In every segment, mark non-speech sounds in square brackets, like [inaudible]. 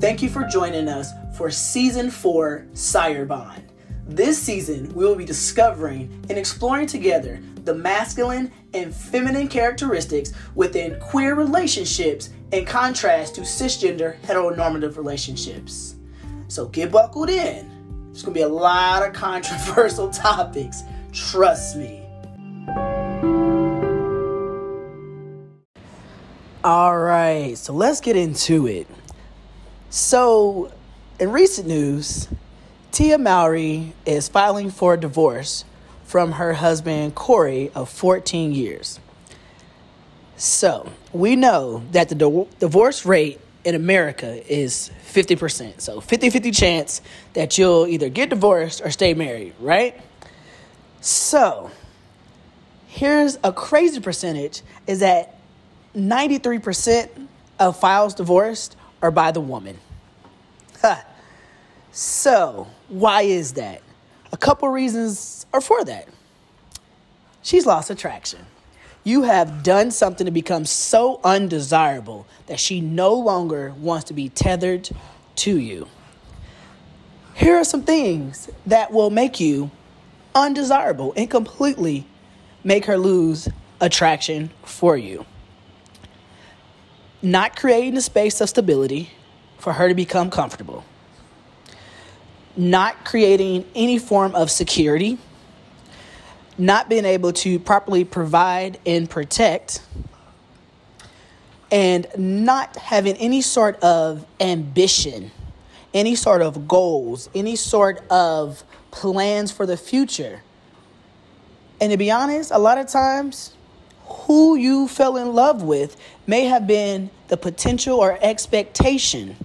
Thank you for joining us for season four Sire Bond. This season, we will be discovering and exploring together the masculine and feminine characteristics within queer relationships in contrast to cisgender heteronormative relationships. So get buckled in. There's gonna be a lot of controversial [laughs] topics, trust me. All right, so let's get into it. So, in recent news, Tia Mowry is filing for a divorce from her husband Cory of 14 years. So, we know that the di- divorce rate in America is 50%. So, 50 50 chance that you'll either get divorced or stay married, right? So, here's a crazy percentage is that 93% of files divorced are by the woman. Huh. So, why is that? A couple reasons are for that. She's lost attraction. You have done something to become so undesirable that she no longer wants to be tethered to you. Here are some things that will make you undesirable and completely make her lose attraction for you. Not creating a space of stability for her to become comfortable. Not creating any form of security, not being able to properly provide and protect, and not having any sort of ambition, any sort of goals, any sort of plans for the future. And to be honest, a lot of times, who you fell in love with may have been the potential or expectation,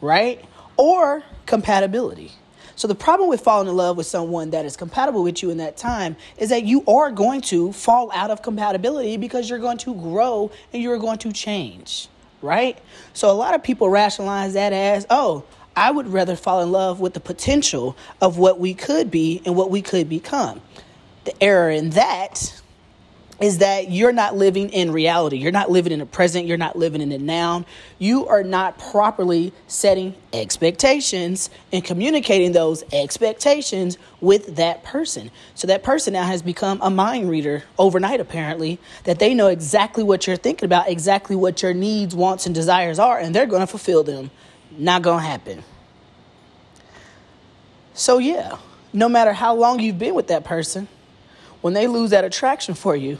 right? Or compatibility. So the problem with falling in love with someone that is compatible with you in that time is that you are going to fall out of compatibility because you're going to grow and you're going to change, right? So a lot of people rationalize that as, "Oh, I would rather fall in love with the potential of what we could be and what we could become." The error in that is that you're not living in reality. You're not living in the present. You're not living in the now. You are not properly setting expectations and communicating those expectations with that person. So that person now has become a mind reader overnight, apparently, that they know exactly what you're thinking about, exactly what your needs, wants, and desires are, and they're going to fulfill them. Not going to happen. So, yeah, no matter how long you've been with that person, when they lose that attraction for you,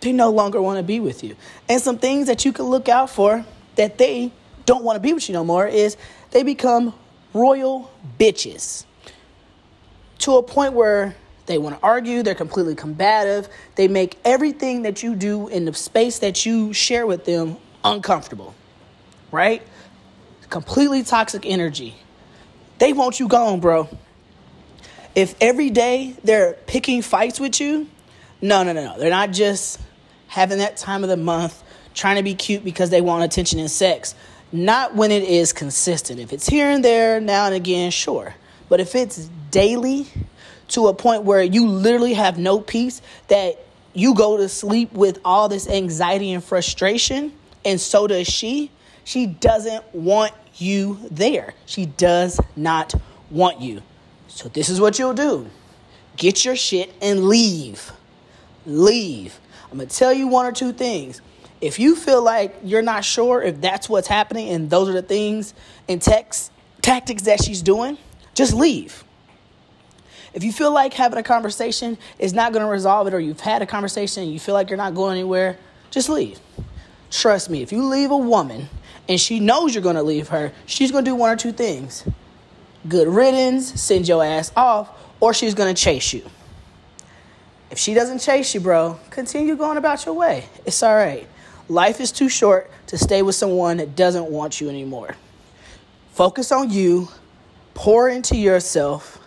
they no longer want to be with you. And some things that you can look out for that they don't want to be with you no more is they become royal bitches to a point where they want to argue, they're completely combative, they make everything that you do in the space that you share with them uncomfortable, right? Completely toxic energy. They want you gone, bro. If every day they're picking fights with you, no, no, no, no. They're not just having that time of the month, trying to be cute because they want attention and sex. Not when it is consistent. If it's here and there, now and again, sure. But if it's daily to a point where you literally have no peace, that you go to sleep with all this anxiety and frustration, and so does she, she doesn't want you there. She does not want you. So, this is what you'll do get your shit and leave. Leave. I'm going to tell you one or two things. If you feel like you're not sure if that's what's happening and those are the things and text, tactics that she's doing, just leave. If you feel like having a conversation is not going to resolve it, or you've had a conversation and you feel like you're not going anywhere, just leave. Trust me, if you leave a woman and she knows you're going to leave her, she's going to do one or two things good riddance, send your ass off, or she's going to chase you. If she doesn't chase you, bro, continue going about your way. It's all right. Life is too short to stay with someone that doesn't want you anymore. Focus on you, pour into yourself,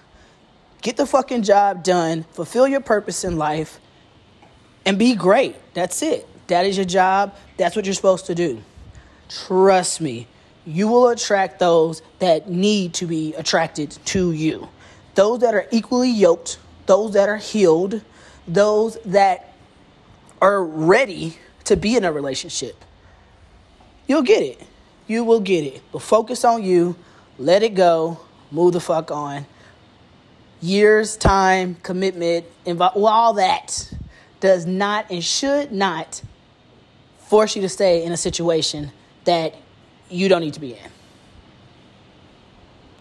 get the fucking job done, fulfill your purpose in life, and be great. That's it. That is your job. That's what you're supposed to do. Trust me, you will attract those that need to be attracted to you. Those that are equally yoked, those that are healed, those that are ready to be in a relationship. You'll get it. you will get it. But focus on you, let it go, move the fuck on. Years, time, commitment, invo- well, all that does not and should not force you to stay in a situation that you don't need to be in.